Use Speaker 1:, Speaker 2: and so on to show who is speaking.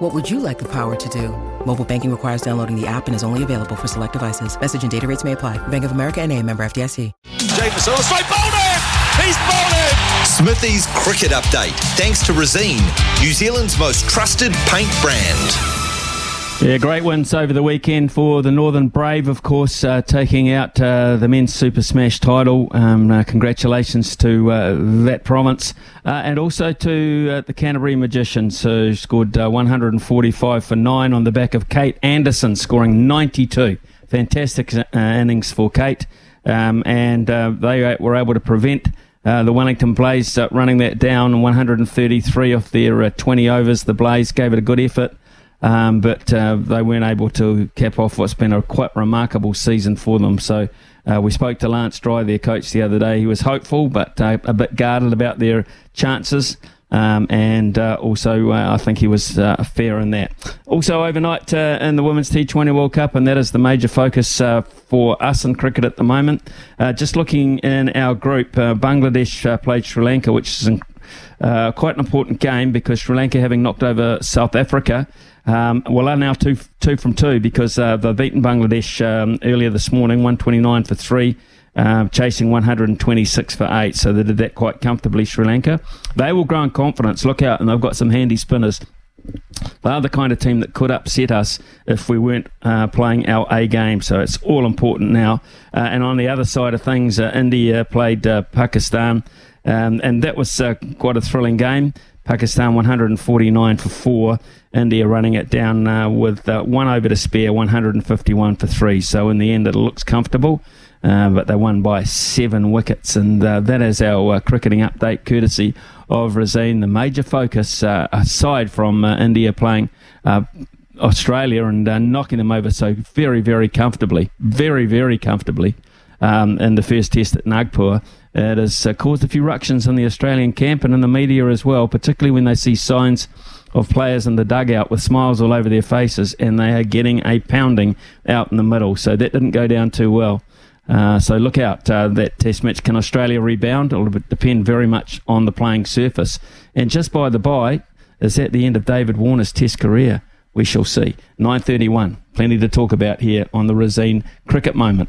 Speaker 1: What would you like the power to do? Mobile banking requires downloading the app and is only available for select devices. Message and data rates may apply. Bank of America and a member FDIC.
Speaker 2: James on straight bowled it! He's bowled it!
Speaker 3: Smithy's cricket update. Thanks to Resene, New Zealand's most trusted paint brand.
Speaker 4: Yeah, great wins over the weekend for the Northern Brave, of course, uh, taking out uh, the men's Super Smash title. Um, uh, congratulations to uh, that province. Uh, and also to uh, the Canterbury Magicians, who scored 145 for 9 on the back of Kate Anderson, scoring 92. Fantastic innings for Kate. Um, and they were able to prevent. the Wellington Blaze running that down 133 off their 20 overs. The Blaze gave it a good effort. Um, but uh, they weren't able to cap off what's been a quite remarkable season for them. So uh, we spoke to Lance Dry, their coach, the other day. He was hopeful, but uh, a bit guarded about their chances. Um, and uh, also, uh, I think he was uh, fair in that. Also, overnight in the Women's T20 World Cup, and that is the major focus for us in cricket at the moment. just looking in our group, Bangladesh played Sri Lanka, which is in, quite an important game because Sri Lanka, having knocked over South Africa, um, well, are now two two from two because uh, they've beaten Bangladesh um, earlier this morning, 129 for three. Uh, chasing 126 for eight, so they did that quite comfortably. Sri Lanka, they will grow in confidence. Look out, and they've got some handy spinners. They are the kind of team that could upset us if we weren't uh, playing our A game. So it's all important now. Uh, and on the other side of things, uh, India played uh, Pakistan, um, and that was uh, quite a thrilling game. Pakistan 149 for four. India running it down uh, with uh, one over to spare, 151 for three. So in the end, it looks comfortable. Uh, but they won by seven wickets, and uh, that is our uh, cricketing update, courtesy of Resene. The major focus, aside from India playing Australia and knocking them over so very, very comfortably, very, very comfortably um, in the first test at Nagpur, it has caused a few ructions in the Australian camp and in the media as well, particularly when they see signs of players in the dugout with smiles all over their faces, and they are getting a pounding out in the middle. So that didn't go down too well. Uh, so look out uh, that test match. Can Australia rebound? It'll depend very much on the playing surface. And just by the by, is that the end of David Warner's test career? We shall see. 9.31. Plenty to talk about here on the Resene Cricket Moment.